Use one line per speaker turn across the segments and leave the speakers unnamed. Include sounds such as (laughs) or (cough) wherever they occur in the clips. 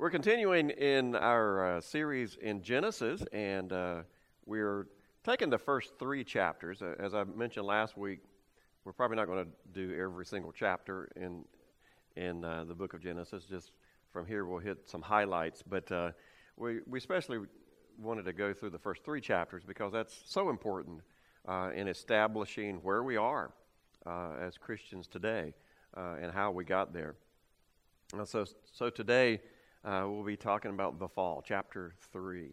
We're continuing in our uh, series in Genesis, and uh, we're taking the first three chapters. Uh, as I mentioned last week, we're probably not going to do every single chapter in in uh, the book of Genesis. Just from here, we'll hit some highlights. But uh, we we especially wanted to go through the first three chapters because that's so important uh, in establishing where we are as Christians today and how we got there. so so today uh, we'll be talking about the fall, chapter 3,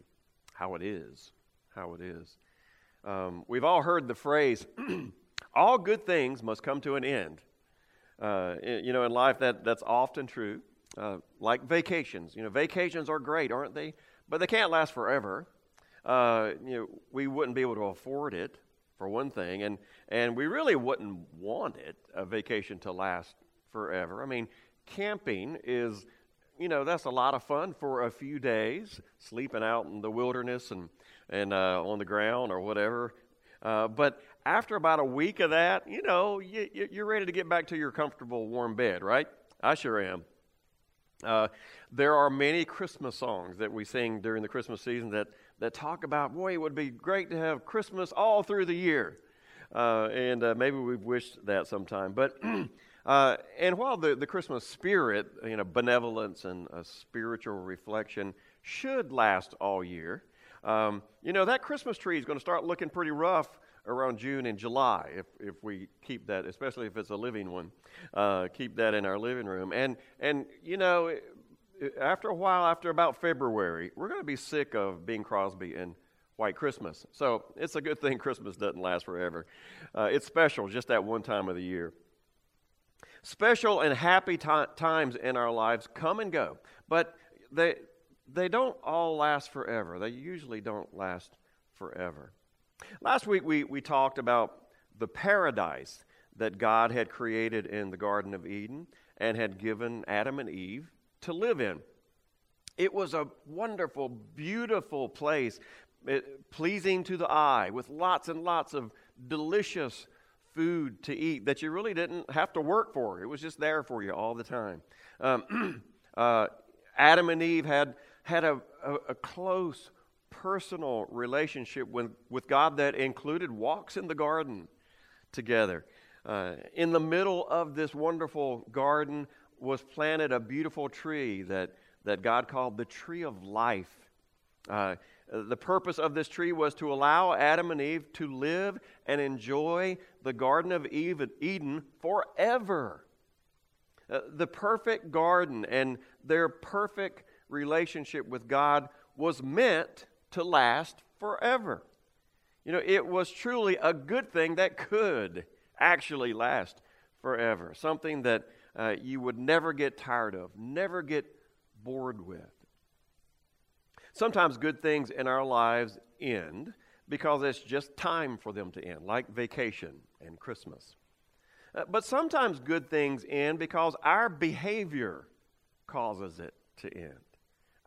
how it is. How it is. Um, we've all heard the phrase, (clears throat) all good things must come to an end. Uh, you know, in life, that, that's often true. Uh, like vacations. You know, vacations are great, aren't they? But they can't last forever. Uh, you know, we wouldn't be able to afford it, for one thing, and, and we really wouldn't want it, a vacation to last forever. I mean, camping is you know, that's a lot of fun for a few days, sleeping out in the wilderness and, and uh, on the ground or whatever. Uh, but after about a week of that, you know, you, you're ready to get back to your comfortable warm bed, right? I sure am. Uh, there are many Christmas songs that we sing during the Christmas season that, that talk about, boy, it would be great to have Christmas all through the year. Uh, and uh, maybe we've wished that sometime. But (clears throat) Uh, and while the, the Christmas spirit, you know, benevolence and a spiritual reflection should last all year, um, you know, that Christmas tree is going to start looking pretty rough around June and July if, if we keep that, especially if it's a living one, uh, keep that in our living room. And, and you know, after a while, after about February, we're going to be sick of Bing Crosby and White Christmas. So it's a good thing Christmas doesn't last forever. Uh, it's special just that one time of the year. Special and happy t- times in our lives come and go, but they, they don't all last forever. They usually don't last forever. Last week we, we talked about the paradise that God had created in the Garden of Eden and had given Adam and Eve to live in. It was a wonderful, beautiful place, it, pleasing to the eye, with lots and lots of delicious food to eat that you really didn't have to work for. It was just there for you all the time. Um, (clears throat) uh, Adam and Eve had, had a, a, a close personal relationship with, with God that included walks in the garden together. Uh, in the middle of this wonderful garden was planted a beautiful tree that, that God called the tree of life. Uh, the purpose of this tree was to allow Adam and Eve to live and enjoy the Garden of Eden forever. Uh, the perfect garden and their perfect relationship with God was meant to last forever. You know, it was truly a good thing that could actually last forever, something that uh, you would never get tired of, never get bored with. Sometimes good things in our lives end because it's just time for them to end, like vacation and Christmas. Uh, but sometimes good things end because our behavior causes it to end.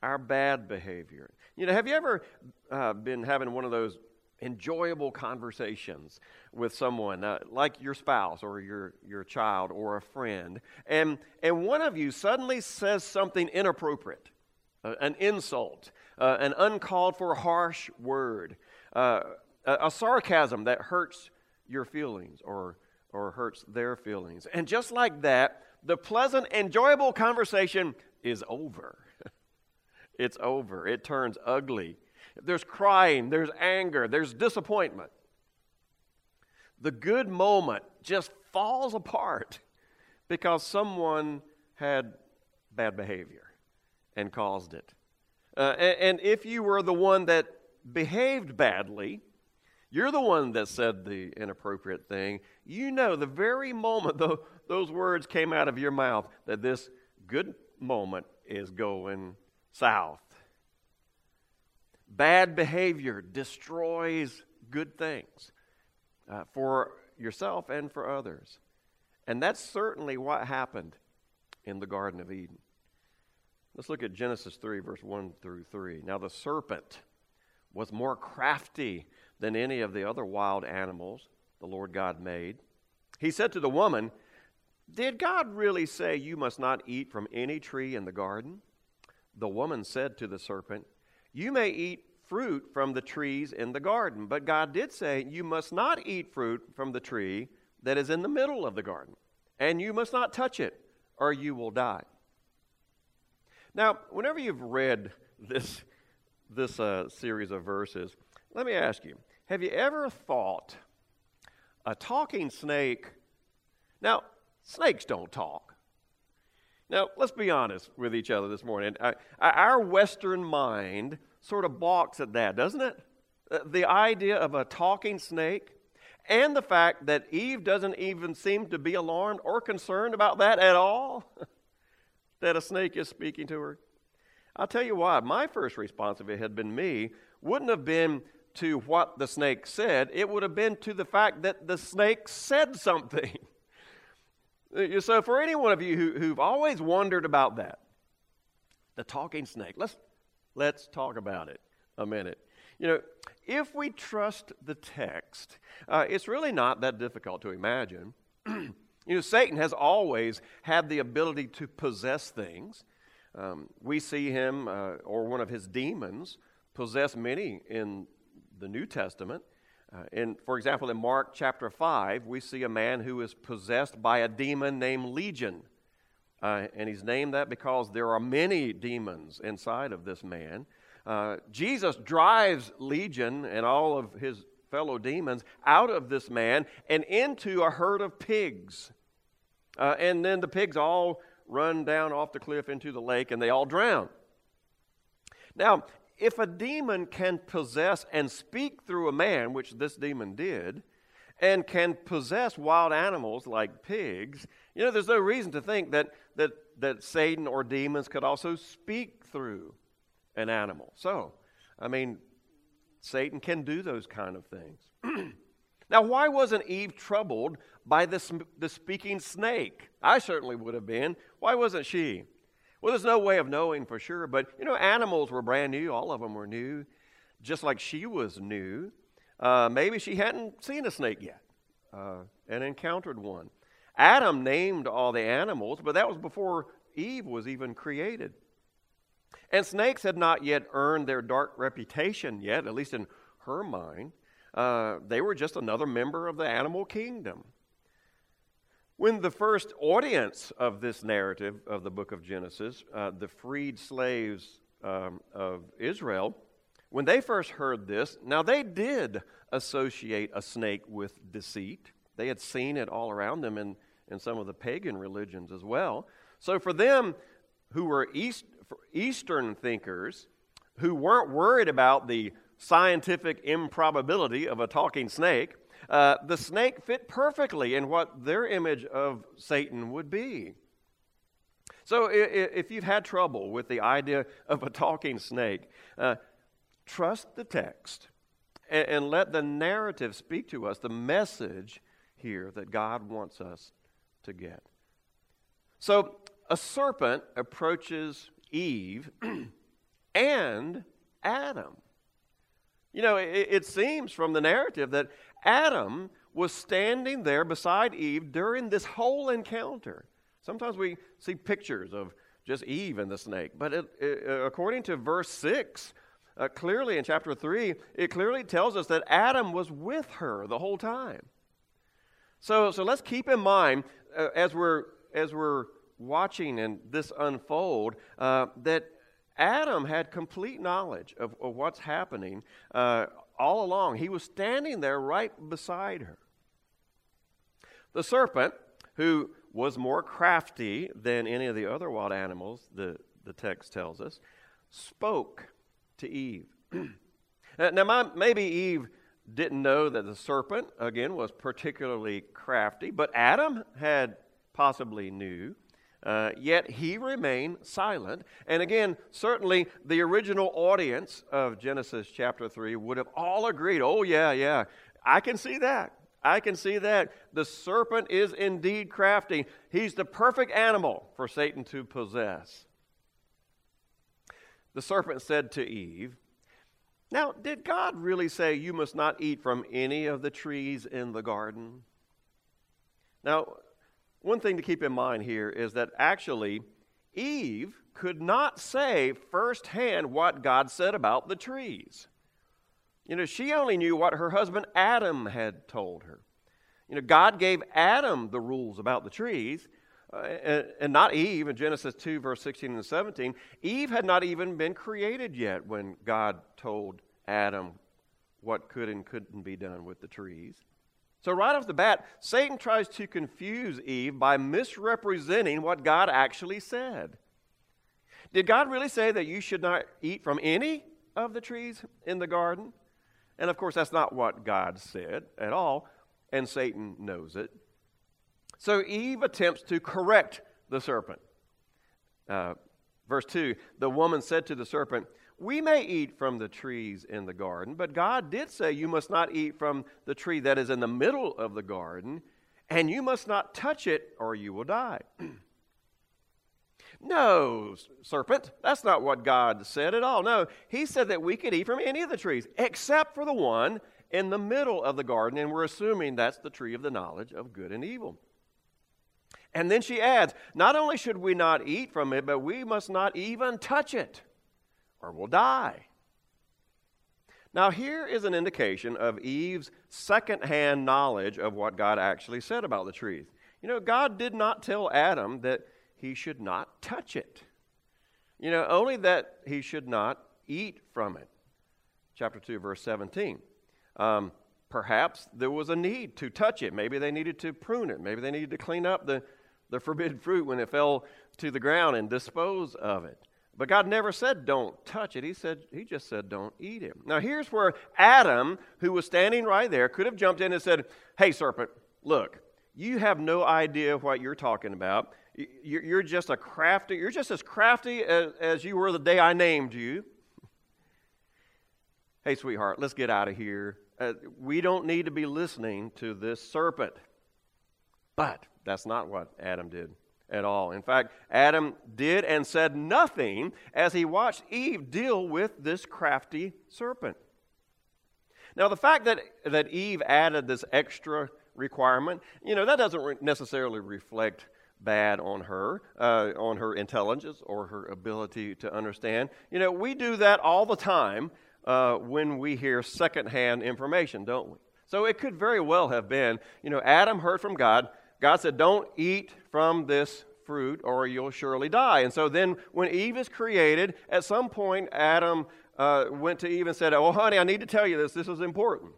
Our bad behavior. You know, have you ever uh, been having one of those enjoyable conversations with someone uh, like your spouse or your, your child or a friend, and, and one of you suddenly says something inappropriate, uh, an insult, uh, an uncalled for harsh word, uh, a, a sarcasm that hurts your feelings or, or hurts their feelings. And just like that, the pleasant, enjoyable conversation is over. (laughs) it's over. It turns ugly. There's crying, there's anger, there's disappointment. The good moment just falls apart because someone had bad behavior and caused it. Uh, and, and if you were the one that behaved badly, you're the one that said the inappropriate thing. You know the very moment the, those words came out of your mouth that this good moment is going south. Bad behavior destroys good things uh, for yourself and for others. And that's certainly what happened in the Garden of Eden. Let's look at Genesis 3, verse 1 through 3. Now, the serpent was more crafty than any of the other wild animals the Lord God made. He said to the woman, Did God really say you must not eat from any tree in the garden? the woman said to the serpent, You may eat fruit from the trees in the garden, but God did say, You must not eat fruit from the tree that is in the middle of the garden, and you must not touch it, or you will die. Now, whenever you've read this, this uh, series of verses, let me ask you have you ever thought a talking snake? Now, snakes don't talk. Now, let's be honest with each other this morning. our Western mind sort of balks at that, doesn't it? Uh, the idea of a talking snake and the fact that Eve doesn't even seem to be alarmed or concerned about that at all, (laughs) that a snake is speaking to her. I'll tell you why. My first response, if it had been me, wouldn't have been to what the snake said, it would have been to the fact that the snake said something. (laughs) So, for any one of you who, who've always wondered about that, the talking snake, let's, let's talk about it a minute. You know, if we trust the text, uh, it's really not that difficult to imagine. (clears throat) you know, Satan has always had the ability to possess things. Um, we see him, uh, or one of his demons, possess many in the New Testament. Uh, in, for example, in Mark chapter 5, we see a man who is possessed by a demon named Legion. Uh, and he's named that because there are many demons inside of this man. Uh, Jesus drives Legion and all of his fellow demons out of this man and into a herd of pigs. Uh, and then the pigs all run down off the cliff into the lake and they all drown. Now, if a demon can possess and speak through a man, which this demon did, and can possess wild animals like pigs, you know, there's no reason to think that, that, that Satan or demons could also speak through an animal. So, I mean, Satan can do those kind of things. (clears throat) now, why wasn't Eve troubled by this, the speaking snake? I certainly would have been. Why wasn't she? Well, there's no way of knowing for sure, but you know, animals were brand new. All of them were new, just like she was new. Uh, maybe she hadn't seen a snake yet uh, and encountered one. Adam named all the animals, but that was before Eve was even created. And snakes had not yet earned their dark reputation yet, at least in her mind. Uh, they were just another member of the animal kingdom. When the first audience of this narrative of the book of Genesis, uh, the freed slaves um, of Israel, when they first heard this, now they did associate a snake with deceit. They had seen it all around them in, in some of the pagan religions as well. So for them, who were East, Eastern thinkers, who weren't worried about the scientific improbability of a talking snake, uh, the snake fit perfectly in what their image of Satan would be. So, if you've had trouble with the idea of a talking snake, uh, trust the text and, and let the narrative speak to us, the message here that God wants us to get. So, a serpent approaches Eve (clears throat) and Adam. You know, it, it, seems from the narrative that Adam was standing there beside Eve during this whole encounter. Sometimes we see pictures of just Eve and the snake, but it, it, uh, according to verse 6, uh, clearly in chapter 3, it clearly tells us that Adam was with her the whole time. So, so let's keep in mind uh, as, we're, as we're watching and this unfold uh, that Adam had complete knowledge of, of what's happening uh, all along. He was standing there right beside her. The serpent, who was more crafty than any of the other wild animals, the, the text tells us, spoke to Eve. (clears throat) now, my, maybe Eve didn't know that the serpent, again, was particularly crafty, but Adam had possibly knew. Uh, yet he remained silent. And again, certainly the original audience of Genesis chapter 3 would have all agreed oh, yeah, yeah, I can see that. I can see that. The serpent is indeed crafty. He's the perfect animal for Satan to possess. The serpent said to Eve, Now, did God really say you must not eat from any of the trees in the garden? Now, one thing to keep in mind here is that actually Eve could not say firsthand what God said about the trees. You know, she only knew what her husband Adam had told her. You know, God gave Adam the rules about the trees, uh, and, and, not Eve in Genesis 2, verse 16 and 17. Eve had not even been created yet when God told Adam what could and couldn't be done with the trees. So, right off the bat, Satan tries to confuse Eve by misrepresenting what God actually said. Did God really say that you should not eat from any of the trees in the garden? And of course, that's not what God said at all, and Satan knows it. So Eve attempts to correct the serpent. Uh, verse 2 The woman said to the serpent, we may eat from the trees in the garden, but God did say you must not eat from the tree that is in the middle of the garden, and you must not touch it or you will die. no, serpent, that's not what God said at all. No, He said that we could eat from any of the trees except for the one in the middle of the garden, and we're assuming that's the tree of the knowledge of good and evil. And then she adds, not only should we not eat from it, but we must not even touch it or will die. Now, here is an indication of Eve's secondhand knowledge of what God actually said about the tree. You know, God did not tell Adam that he should not touch it, you know, only that he should not eat from it. Chapter 2, verse 17. Um, perhaps there was a need to touch it. Maybe they needed to prune it. Maybe they needed to clean up the, the forbidden fruit when it fell to the ground and dispose of it. But God never said don't touch it. He said he just said don't eat it. Now here's where Adam, who was standing right there, could have jumped in and said, "Hey serpent, look, you have no idea what you're talking about. You're just a crafty. You're just as crafty as, as you were the day I named you. Hey, sweetheart, let's get out of here. Uh, we don't need to be listening to this serpent. But that's not what Adam did at all. In fact, Adam did and said nothing as he watched Eve deal with this crafty serpent. Now, the fact that, that Eve added this extra requirement, you know, that doesn't re- necessarily reflect bad on her, uh, on her intelligence or her ability to understand. You know, we do that all the time uh, when we hear secondhand information, don't we? So it could very well have been, you know, Adam heard from God, God said, Don't eat from this fruit or you'll surely die. And so then when Eve is created, at some point, Adam uh, went to Eve and said, Oh, honey, I need to tell you this. This is important.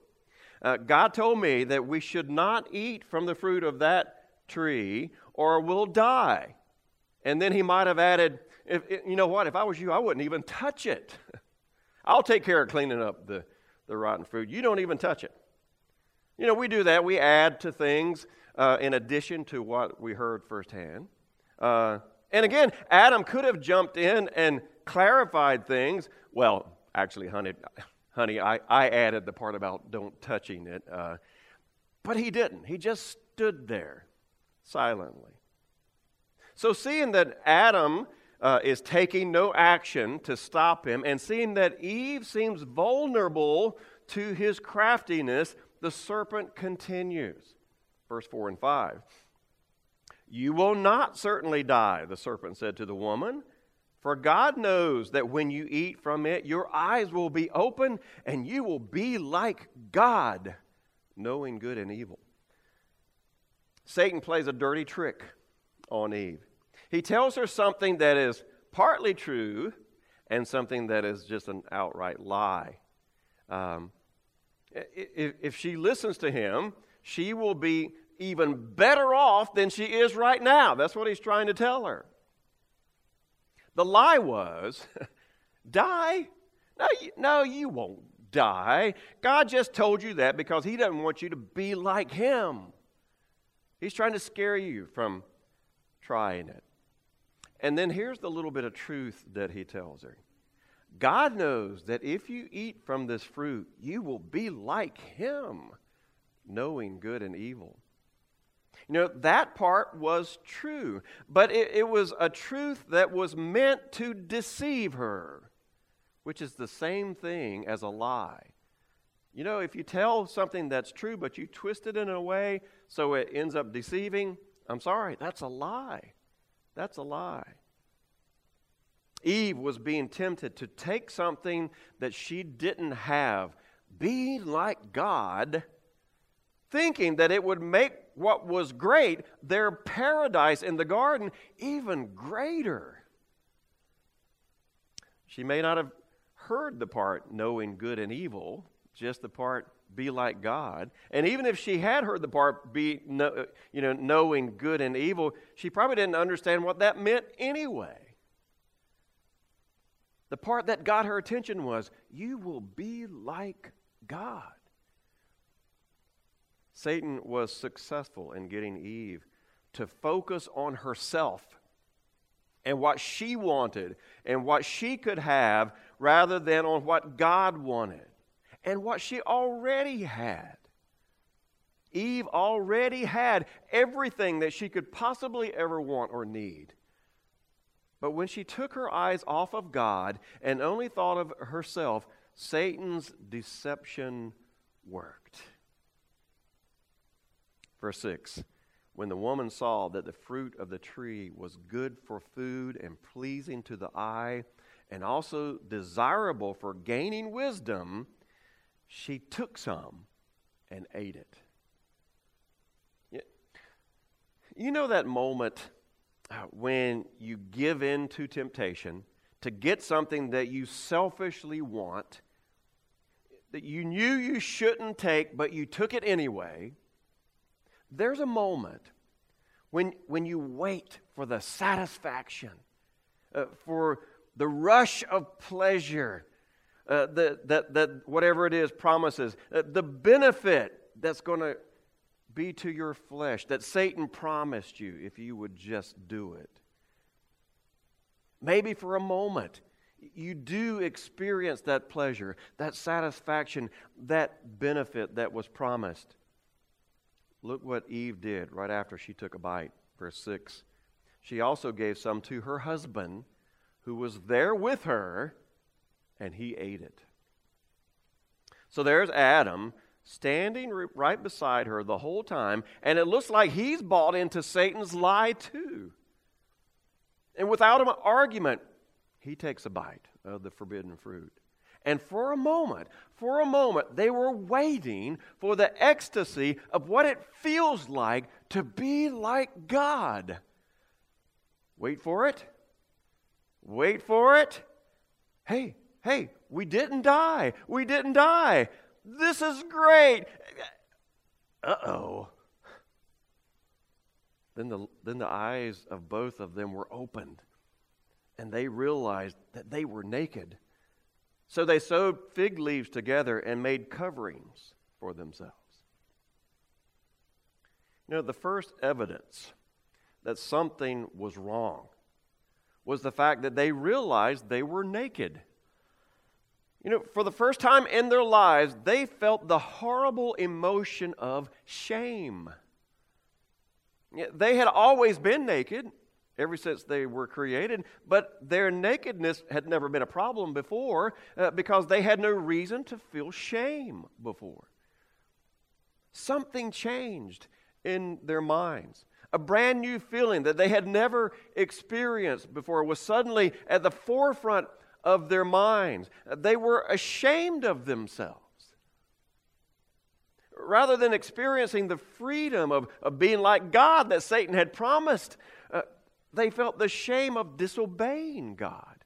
Uh, God told me that we should not eat from the fruit of that tree or we'll die. And then he might have added, if, You know what? If I was you, I wouldn't even touch it. (laughs) I'll take care of cleaning up the, the rotten fruit. You don't even touch it. You know, we do that. We add to things uh, in addition to what we heard firsthand. Uh, and again, Adam could have jumped in and clarified things. Well, actually, honey, honey I, I added the part about don't touching it. Uh, but he didn't. He just stood there silently. So, seeing that Adam uh, is taking no action to stop him, and seeing that Eve seems vulnerable to his craftiness, the serpent continues verse 4 and 5. You will not certainly die, the serpent said to the woman. For God knows that when you eat from it, your eyes will be open and you will be like God, knowing good and evil. Satan plays a dirty trick on Eve. He tells her something that is partly true and something that is just an outright lie. Um, if, if she listens to him, she will be even better off than she is right now. That's what he's trying to tell her. The lie was (laughs) die? No you, no, you won't die. God just told you that because he doesn't want you to be like him. He's trying to scare you from trying it. And then here's the little bit of truth that he tells her God knows that if you eat from this fruit, you will be like him, knowing good and evil. You know, that part was true, but it, it, was a truth that was meant to deceive her, which is the same thing as a lie. You know, if you tell something that's true, but you twist it in a way so it ends up deceiving, I'm sorry, that's a lie. That's a lie. Eve was being tempted to take something that she didn't have, be like God, thinking that it would make what was great, their paradise in the garden, even greater. She may not have heard the part knowing good and evil, just the part be like God. And even if she had heard the part be you know knowing good and evil, she probably didn't understand what that meant anyway. The part that got her attention was, You will be like God. Satan was successful in getting Eve to focus on herself and what she wanted and what she could have rather than on what God wanted and what she already had. Eve already had everything that she could possibly ever want or need. But when she took her eyes off of God and only thought of herself, Satan's deception worked. Verse 6 When the woman saw that the fruit of the tree was good for food and pleasing to the eye, and also desirable for gaining wisdom, she took some and ate it. You know that moment uh, when you give in to temptation to get something that you selfishly want, that you knew you shouldn't take, but you took it anyway, there's a moment when, when you wait for the satisfaction, uh, for the rush of pleasure uh, that, that, that whatever it is promises, uh, the benefit that's going to be to your flesh that Satan promised you if you would just do it. Maybe for a moment, you do experience that pleasure, that satisfaction, that benefit that was promised. Look what Eve did right after she took a bite. Verse 6. She also gave some to her husband who was there with her, and he ate it. So there's Adam standing right beside her the whole time, and it looks like he's bought into Satan's lie too. And without an argument, he takes a bite of the forbidden fruit. And for a moment, for a moment, they were waiting for the ecstasy of what it feels like to be like God. Wait for it. Wait for it. Hey, hey, we didn't die. We didn't die. This is great. Uh oh. Then the, then the eyes of both of them were opened, and they realized that they were naked. So they sewed fig leaves together and made coverings for themselves. You know, the first evidence that something was wrong was the fact that they realized they were naked. You know, for the first time in their lives, they felt the horrible emotion of shame. They had always been naked ever since they were created, but their nakedness had never been a problem before uh, because they had no reason to feel shame before. Something changed in their minds. A brand new feeling that they had never experienced before was suddenly at the forefront of their minds. They were ashamed of themselves. Rather than experiencing the freedom of, of being like God that Satan had promised, they felt the shame of disobeying God.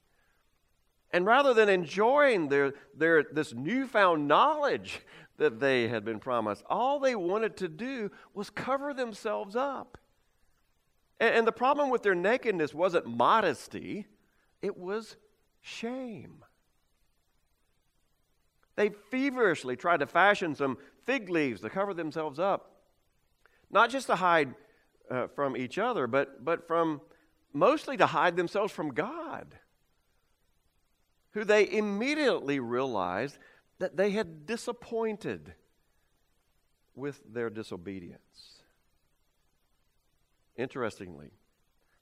And rather than enjoying their, their, this newfound knowledge (laughs) that they had been promised, all they wanted to do was cover themselves up. And, and the problem with their nakedness wasn't modesty, it was shame. They feverishly tried to fashion some fig leaves to cover themselves up, not just to hide uh, from each other, but, but from mostly to hide themselves from God, who they immediately realized that they had disappointed with their disobedience. Interestingly,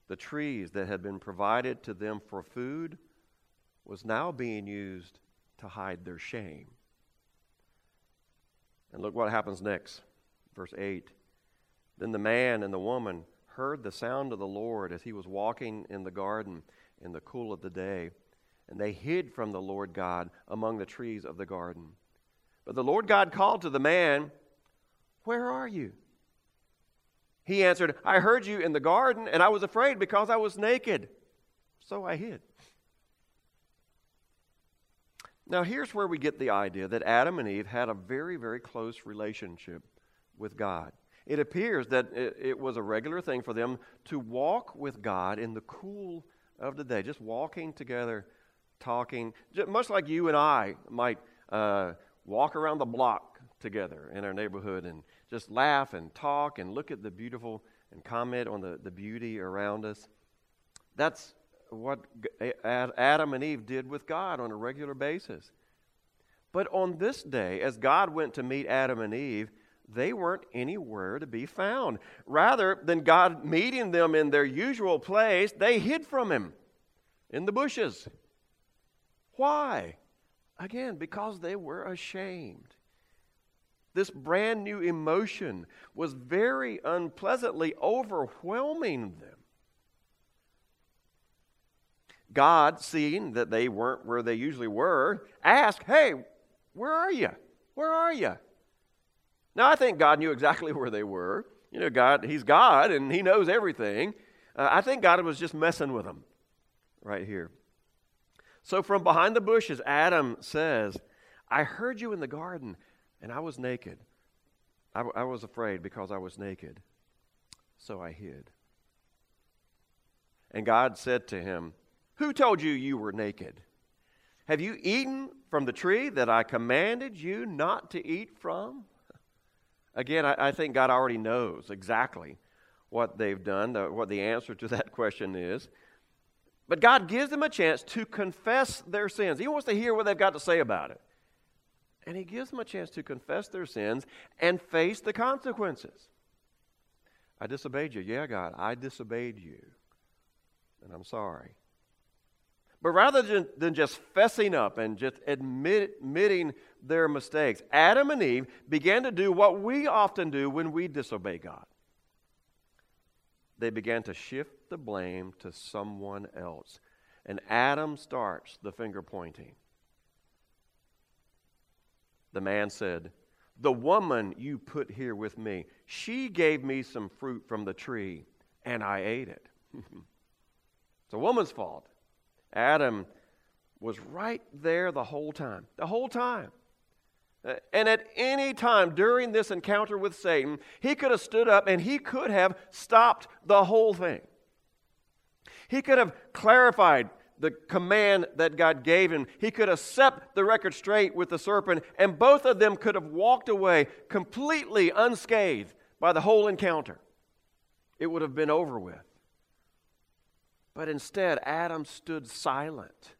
the trees that had been provided to them for food was now being used to hide their shame. And look what happens next. Verse 8. Then the man and the woman heard the sound of the Lord as he was walking in the garden, in the cool of the day, and they hid from the Lord God among the trees of the garden. But the Lord God called to the man, Where are you? He answered, I heard you in the garden, and I was afraid because I was naked. So I hid. Now, here's where we get the idea that Adam and Eve had a very, very close relationship with God. It appears that it, it, was a regular thing for them to walk with God in the cool of the day, just walking together, talking, just much like you and I might uh, walk around the block together in our neighborhood and just laugh and talk and look at the beautiful and comment on the, the beauty around us. That's what Adam and Eve did with God on a regular basis. But on this day, as God went to meet Adam and Eve, they weren't anywhere to be found. Rather than God meeting them in their usual place, they hid from Him in the bushes. Why? Again, because they were ashamed. This brand new emotion was very unpleasantly overwhelming them. God, seeing that they weren't where they usually were, asked, Hey, where are you? Where are you? Now, I think God knew exactly (laughs) where they were. You know, God, He's God and He knows everything. Uh, I think God was just messing with them right here. So, from behind the bushes, Adam says, I heard you in the garden, and I was naked. I, I was afraid because I was naked. So I hid. And God said to him, Who told you you were naked? Have you eaten from the tree that I commanded you not to eat from? Again, I, I think God already knows exactly what they've done, the, what the answer to (laughs) that question is. But God gives them a chance to confess their sins. He wants to hear what they've got to say about it. And He gives them a chance to confess their sins and face the consequences. I disobeyed you. Yeah, God, I disobeyed you. And I'm sorry. But rather than, than just fessing up and just admit, admitting their mistakes, Adam and Eve began to do what we often do when we disobey God they began to shift the blame to someone else. And Adam starts the finger pointing. The man said, The woman you put here with me, she gave me some fruit from the tree, and I ate it. (laughs) it's a woman's fault. Adam was right there the whole time. The whole time. Uh, and at any time during this encounter with Satan, he could have stood up and he could have stopped the whole thing. He could have clarified the command that God gave him. He could have set the record straight with the serpent, and both of them could have walked away completely unscathed by the whole encounter. It would have been over with. But instead, Adam stood silent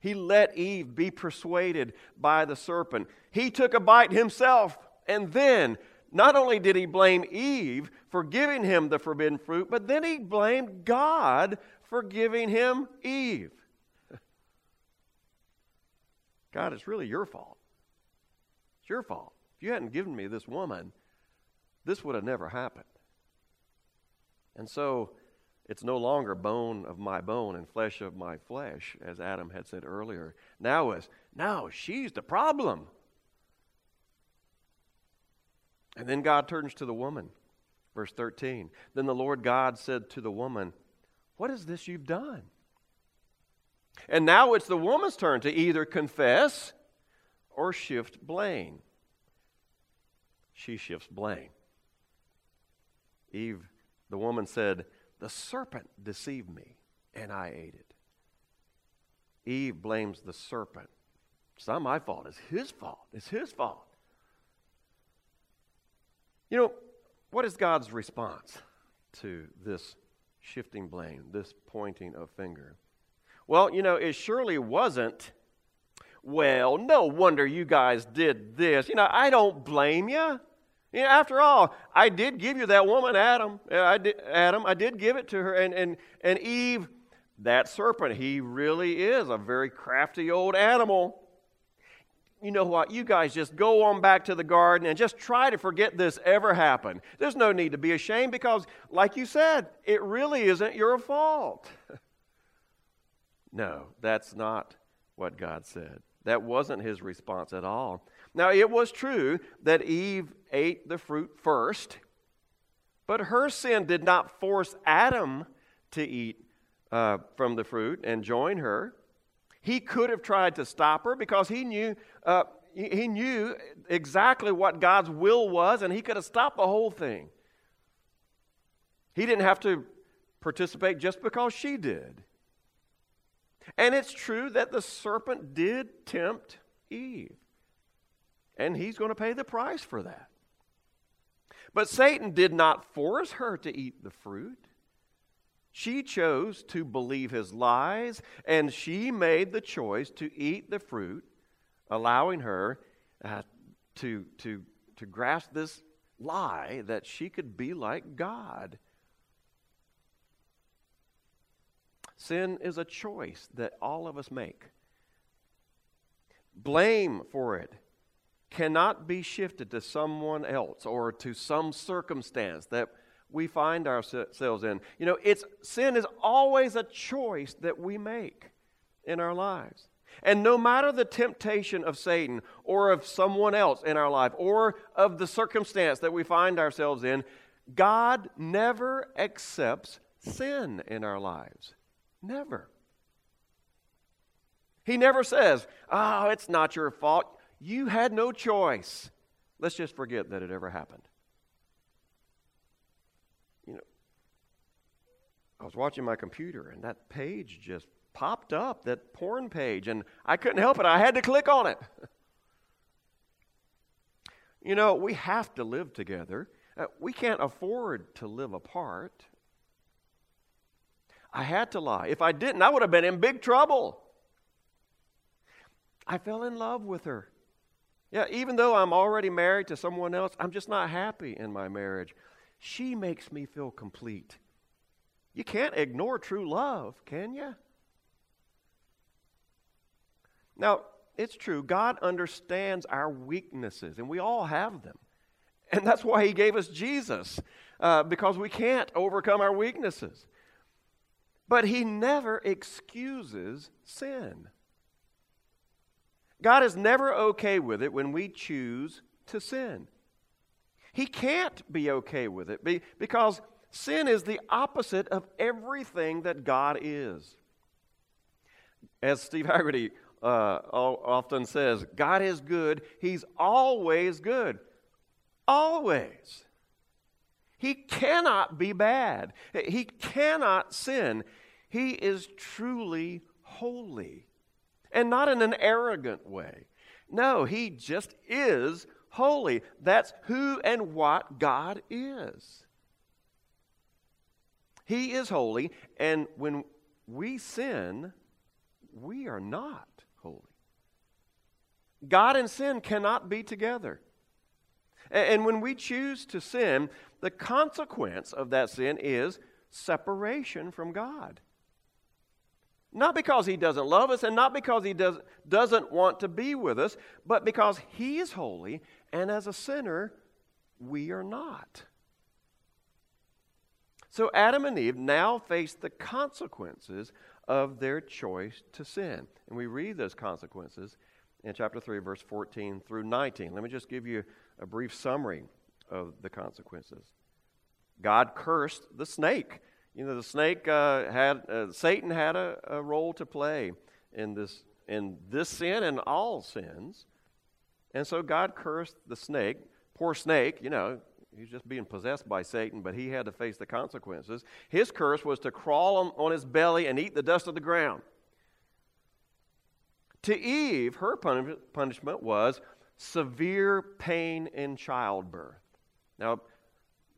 he let Eve be persuaded by the serpent. He took a bite himself, and then not only did he blame Eve for giving him the forbidden fruit, but then he blamed God for giving him Eve. (laughs) God, it's really your fault. It's your fault. If you hadn't given me this woman, this would have never happened. And so it's no longer bone of my bone and flesh of my flesh, as Adam had said earlier. Now is now she's the problem. And then God turns to the woman. Verse 13. Then the Lord God said to the woman, What is this you've done? And now it's the woman's turn to either confess or shift blame. She shifts blame. Eve, the woman said, the serpent deceived me, and I ate it. Eve blames the serpent. It's not my fault. It's his fault. It's his fault. You know, what is God's response to this shifting blame, this pointing of finger? Well, you know, it surely wasn't, well, no wonder you guys did this. You know, I don't blame you. You know, after all, I did give you that woman, Adam. Uh, I did, Adam, I did give it to her. And, and, and Eve, that serpent, he really is a very crafty old animal. You know what? You guys just go on back to the garden and just try to forget this ever happened. There's no need to be ashamed because, like you said, it really isn't your fault. (laughs) No, that's not what God said. That wasn't his response at all. Now, it was true that Eve ate the fruit first, but her sin did not force Adam to eat uh, from the fruit and join her. He could have tried to stop her because he knew, uh, he knew exactly what God's will was, and he could have stopped the whole thing. He didn't have to participate just because she did. And it's true that the serpent did tempt Eve. And he's going to pay the price for that. But Satan did not force her to eat the fruit. She chose to believe his lies, and she made the choice to eat the fruit, allowing her uh, to, to, to grasp this lie that she could be like God. Sin is a choice that all of us make. Blame for it cannot be shifted to someone else or to some circumstance that we find ourselves in. You know, it's sin is always a choice that we make in our lives. And no matter the temptation of Satan or of someone else in our life or of the circumstance that we find ourselves in, God never accepts sin in our lives. Never. He never says, Oh, it's not your fault. You had no choice. Let's just forget that it ever happened. You know, I was watching my computer and that page just popped up, that porn page, and I couldn't help it. I had to click on it. (laughs) you know, we have to live together. Uh, we can't afford to live apart. I had to lie. If I didn't, I would have been in big trouble. I fell in love with her. Yeah, even though I'm already married to someone else, I'm just not happy in my marriage. She makes me feel complete. You can't ignore true love, can you? Now, it's true. God understands our weaknesses, and we all have them. And that's why He gave us Jesus, uh, because we can't overcome our weaknesses. But he never excuses sin. God is never okay with it when we choose to sin. He can't be okay with it because sin is the opposite of everything that God is. As Steve Haggerty uh, often says, God is good. He's always good. Always. He cannot be bad. He cannot sin. He is truly holy. And not in an arrogant way. No, he just is holy. That's who and what God is. He is holy, and when we sin, we are not holy. God and sin cannot be together. And when we choose to sin, the consequence of that sin is separation from God. Not because he doesn't love us and not because he does, doesn't want to be with us, but because he is holy and as a sinner, we are not. So Adam and Eve now face the consequences of their choice to sin. And we read those consequences in chapter 3, verse 14 through 19. Let me just give you a brief summary of the consequences. God cursed the snake you know, the snake uh, had, uh, Satan had a, a role to play in this, in this sin and all sins. And so God cursed the snake. Poor snake, you know, he's just being possessed by Satan, but he had to face the consequences. His curse was to crawl on, on his belly and eat the dust of the ground. To Eve, her punishment was severe pain in childbirth. Now,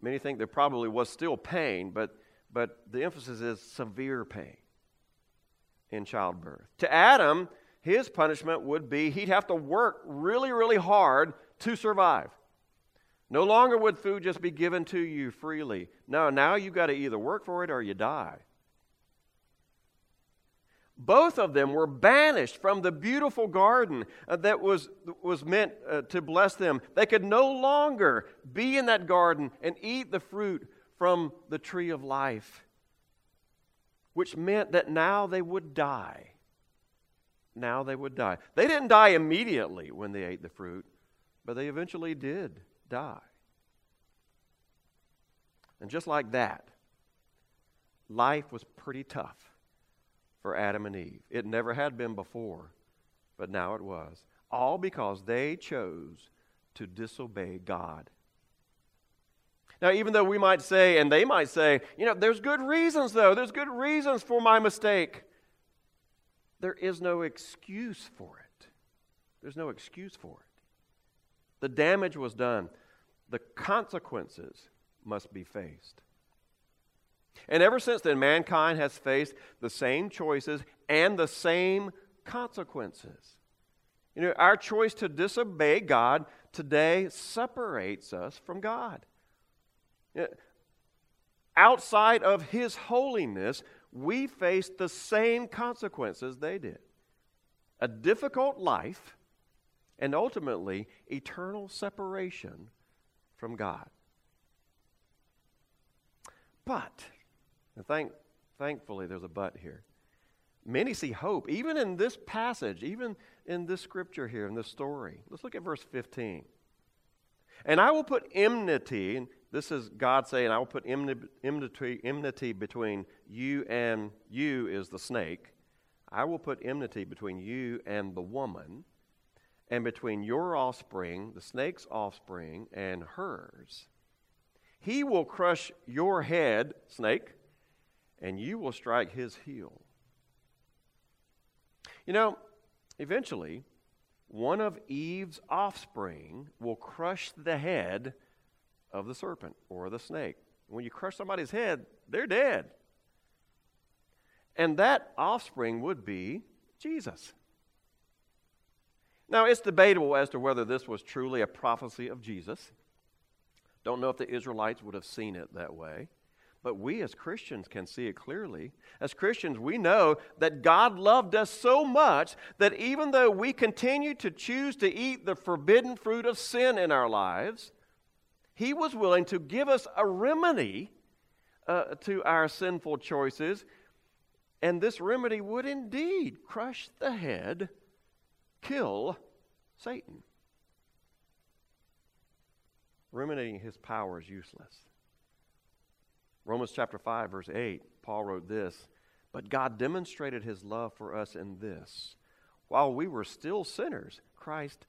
many think there probably was still pain, but but the emphasis is severe pain in childbirth. To Adam, his punishment would be he'd have to work really, really hard to survive. No longer would food just be given to you freely. No, now you've got to either work for it or you die. Both of them were banished from the beautiful garden uh, that was, was meant uh, to bless them. They could no longer be in that garden and eat the fruit from the tree of life. which meant that now they would die. Now they would die. They didn't die immediately when they ate the fruit, but they eventually did die. And just like that, life was pretty tough for Adam and Eve. It never had been before, but now it was. All because they chose to disobey God. Now, even though we might say, and they might say, you know, there's good reasons, though, there's good reasons for my mistake, there is no excuse for it. There's no excuse for it. The damage was done, the consequences must be faced. And ever since then, mankind has faced the same choices and the same consequences. You know, our choice to disobey God today separates us from God. Outside of His holiness, we face the same consequences they did a difficult life and ultimately eternal separation from God. But, and thank, thankfully, there's a but here. Many see hope, even in this passage, even in this scripture here, in this story. Let's look at verse 15. And I will put enmity, this is God saying, I will put enmity, enmity between you and you is the snake. I will put enmity between you and the woman, and between your offspring, the snake's offspring, and hers. He will crush your head, snake, and you will strike his heel. You know, eventually, one of Eve's offspring will crush the head of the serpent or the snake. When you crush somebody's head, they're dead. And that offspring would be Jesus. Now, it's debatable as to whether this was truly a prophecy of Jesus. Don't know if the Israelites would have seen it that way. But we as Christians can see it clearly. As Christians, we know that God loved us so much that even though we continue to choose to eat the forbidden fruit of sin in our lives, He was willing to give us a remedy uh, to our sinful choices. And this remedy would indeed crush the head, kill Satan ruminating his power is useless. Romans chapter 5, verse 8, Paul wrote this But God demonstrated his love for us in this. While we were still sinners, Christ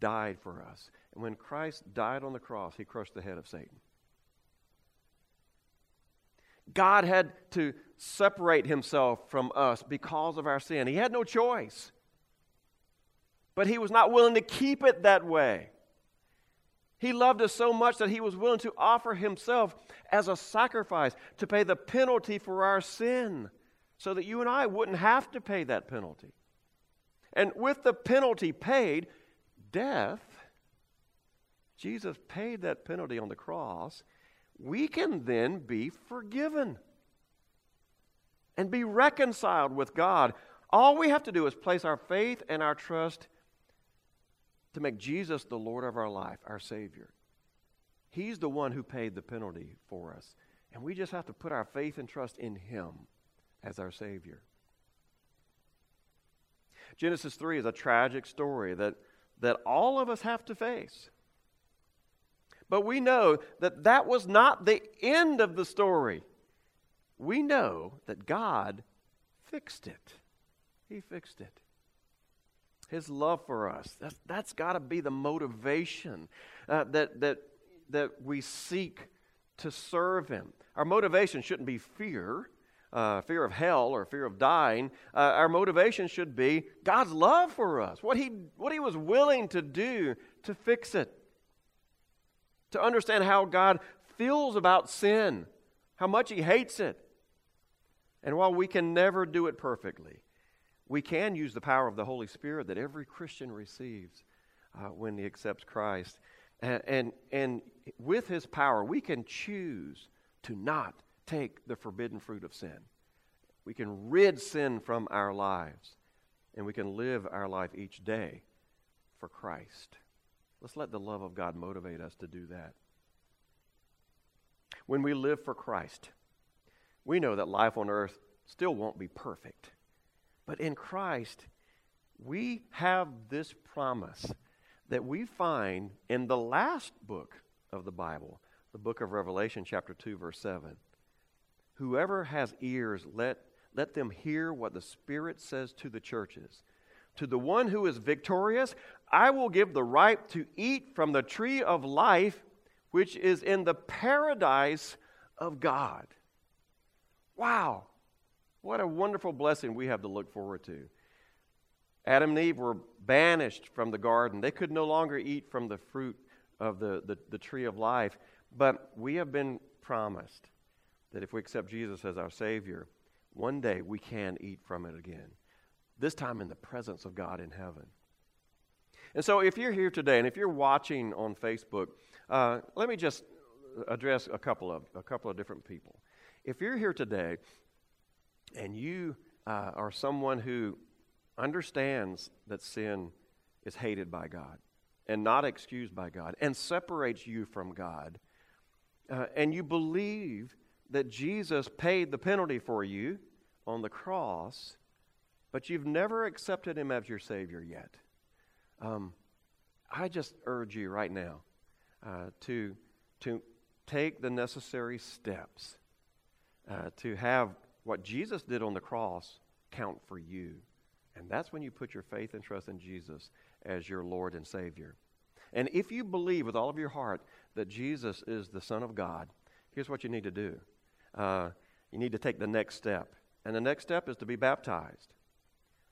died for us. And when Christ died on the cross, he crushed the head of Satan. God had to separate himself from us because of our sin. He had no choice. But he was not willing to keep it that way. He loved us so much that he was willing to offer himself as a sacrifice to pay the penalty for our sin so that you and I wouldn't have to pay that penalty. And with the penalty paid, death, Jesus paid that penalty on the cross, we can then be forgiven and be reconciled with God. All we have to do is place our faith and our trust to make Jesus the Lord of our life, our Savior. He's the one who paid the penalty for us. And we just have to put our faith and trust in Him as our Savior. Genesis 3 is a tragic story that, that all of us have to face. But we know that that was not the end of the story. We know that God fixed it. He fixed it. His love for us. That's, that's got to be the motivation uh, that, that, that we seek to serve Him. Our motivation shouldn't be fear, uh, fear of hell or fear of dying. Uh, our motivation should be God's love for us, what he, what he was willing to do to fix it, to understand how God feels about sin, how much He hates it. And while we can never do it perfectly, we can use the power of the Holy Spirit that every Christian receives uh, when he accepts Christ. And, and, and with his power, we can choose to not take the forbidden fruit of sin. We can rid sin from our lives, and we can live our life each day for Christ. Let's let the love of God motivate us to do that. When we live for Christ, we know that life on earth still won't be perfect. But in Christ, we have this promise that we find in the last book of the Bible, the book of Revelation, chapter 2, verse 7. Whoever has ears, let, let them hear what the Spirit says to the churches. To the one who is victorious, I will give the right to eat from the tree of life, which is in the paradise of God. Wow, what a wonderful blessing we have to look forward to. Adam and Eve were banished from the garden. They could no longer eat from the fruit of the, the, the tree of life. But we have been promised that if we accept Jesus as our Savior, one day we can eat from it again. This time in the presence of God in heaven. And so, if you're here today and if you're watching on Facebook, uh, let me just address a couple of a couple of different people. If you're here today and you uh, are someone who understands that sin is hated by God and not excused by God and separates you from God, uh, and you believe that Jesus paid the penalty for you on the cross, but you've never accepted him as your Savior yet, um, I just urge you right now uh, to, to take the necessary steps uh, to have what Jesus did on the cross count for you. And that's when you put your faith and trust in Jesus as your Lord and Savior. And if you believe with all of your heart that Jesus is the Son of God, here's what you need to do uh, you need to take the next step. And the next step is to be baptized.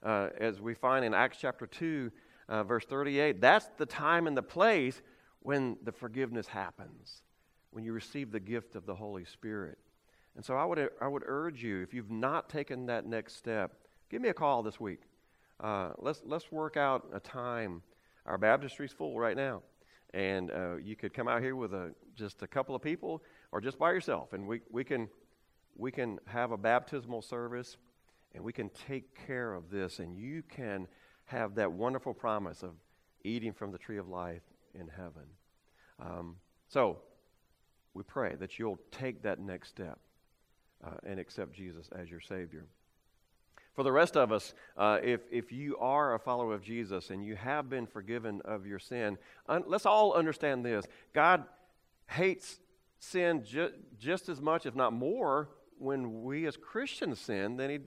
Uh, as we find in Acts chapter 2, uh, verse 38, that's the time and the place when the forgiveness happens, when you receive the gift of the Holy Spirit. And so I would, I would urge you, if you've not taken that next step, give me a call this week. Uh, let's, let's work out a time. Our baptistry's full right now. And uh, you could come out here with a, just a couple of people or just by yourself. And we, we, can, we can have a baptismal service and we can take care of this. And you can have that wonderful promise of eating from the tree of life in heaven. Um, so we pray that you'll take that next step uh, and accept Jesus as your Savior. For the rest of us, uh, if, if you are a follower of Jesus and you have been forgiven of your sin, un- let's all understand this. God hates sin ju- just as much, if not more, when we as Christians sin than he,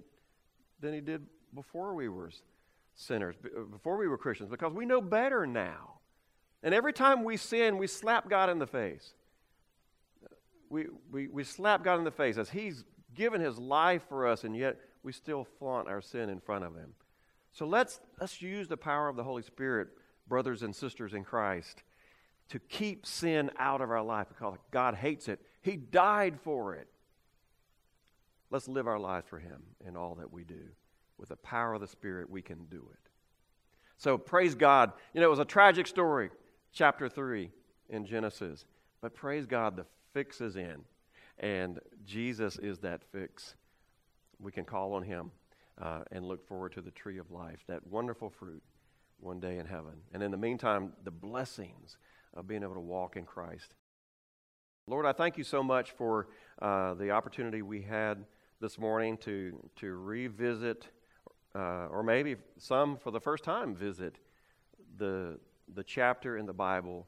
than he did before we were sinners, uh, before we were Christians, because we know better now. And every time we sin, we slap God in the face we, we, we slap God in the face as He's given His life for us, and yet we still flaunt our sin in front of Him. So let's, let's use the power of the Holy Spirit, brothers and sisters in Christ, to keep sin out of our life because God hates it. He died for it. Let's live our lives for Him in all that we do. With the power of the Spirit, we can do it. So praise God. You know, it was a tragic story, chapter 3 in Genesis. But praise God, the fix is in. And Jesus is that fix. We can call on him uh, and look forward to the tree of life, that wonderful fruit one day in heaven. And in the meantime, the blessings of being able to walk in Christ. Lord, I thank you so much for uh, the opportunity we had this morning to, to revisit, uh, or maybe some for the first time visit, the, the chapter in the Bible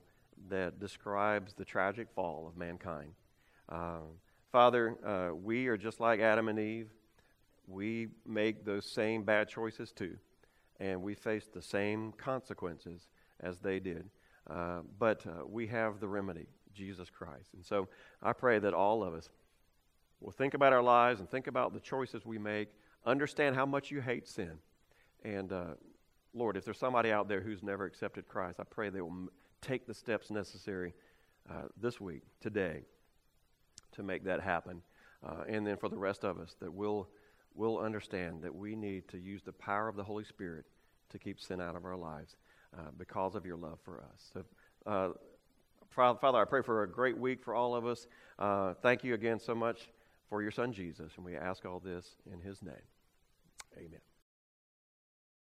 that describes the tragic fall of mankind. Uh, Father, uh, we are just like Adam and Eve. We make those same bad choices too, and we face the same consequences as they did. Uh, but uh, we have the remedy, Jesus Christ. And so I pray that all of us will think about our lives and think about the choices we make, understand how much you hate sin. And uh, Lord, if there's somebody out there who's never accepted Christ, I pray they will take the steps necessary uh, this week, today, to make that happen. Uh, and then for the rest of us, that we'll, we'll understand that we need to use the power of the Holy Spirit to keep sin out of our lives uh, because of your love for us. So, uh, Father, I pray for a great week for all of us. Uh, thank you again so much for your son Jesus, and we ask all this in his name. Amen.